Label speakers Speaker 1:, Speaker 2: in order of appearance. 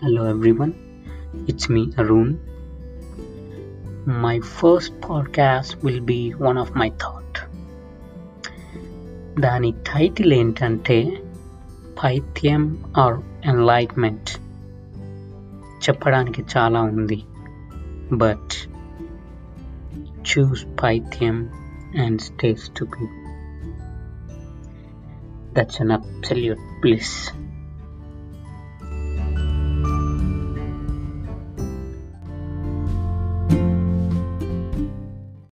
Speaker 1: Hello everyone, it's me Arun. My first podcast will be one of my thought. దాని title ఏంటంటే పైత్యం are enlightenment చెప్పడానికి చాలా ఉంది బట్ చూస్ పైత్యం and stays to be that's an absolute please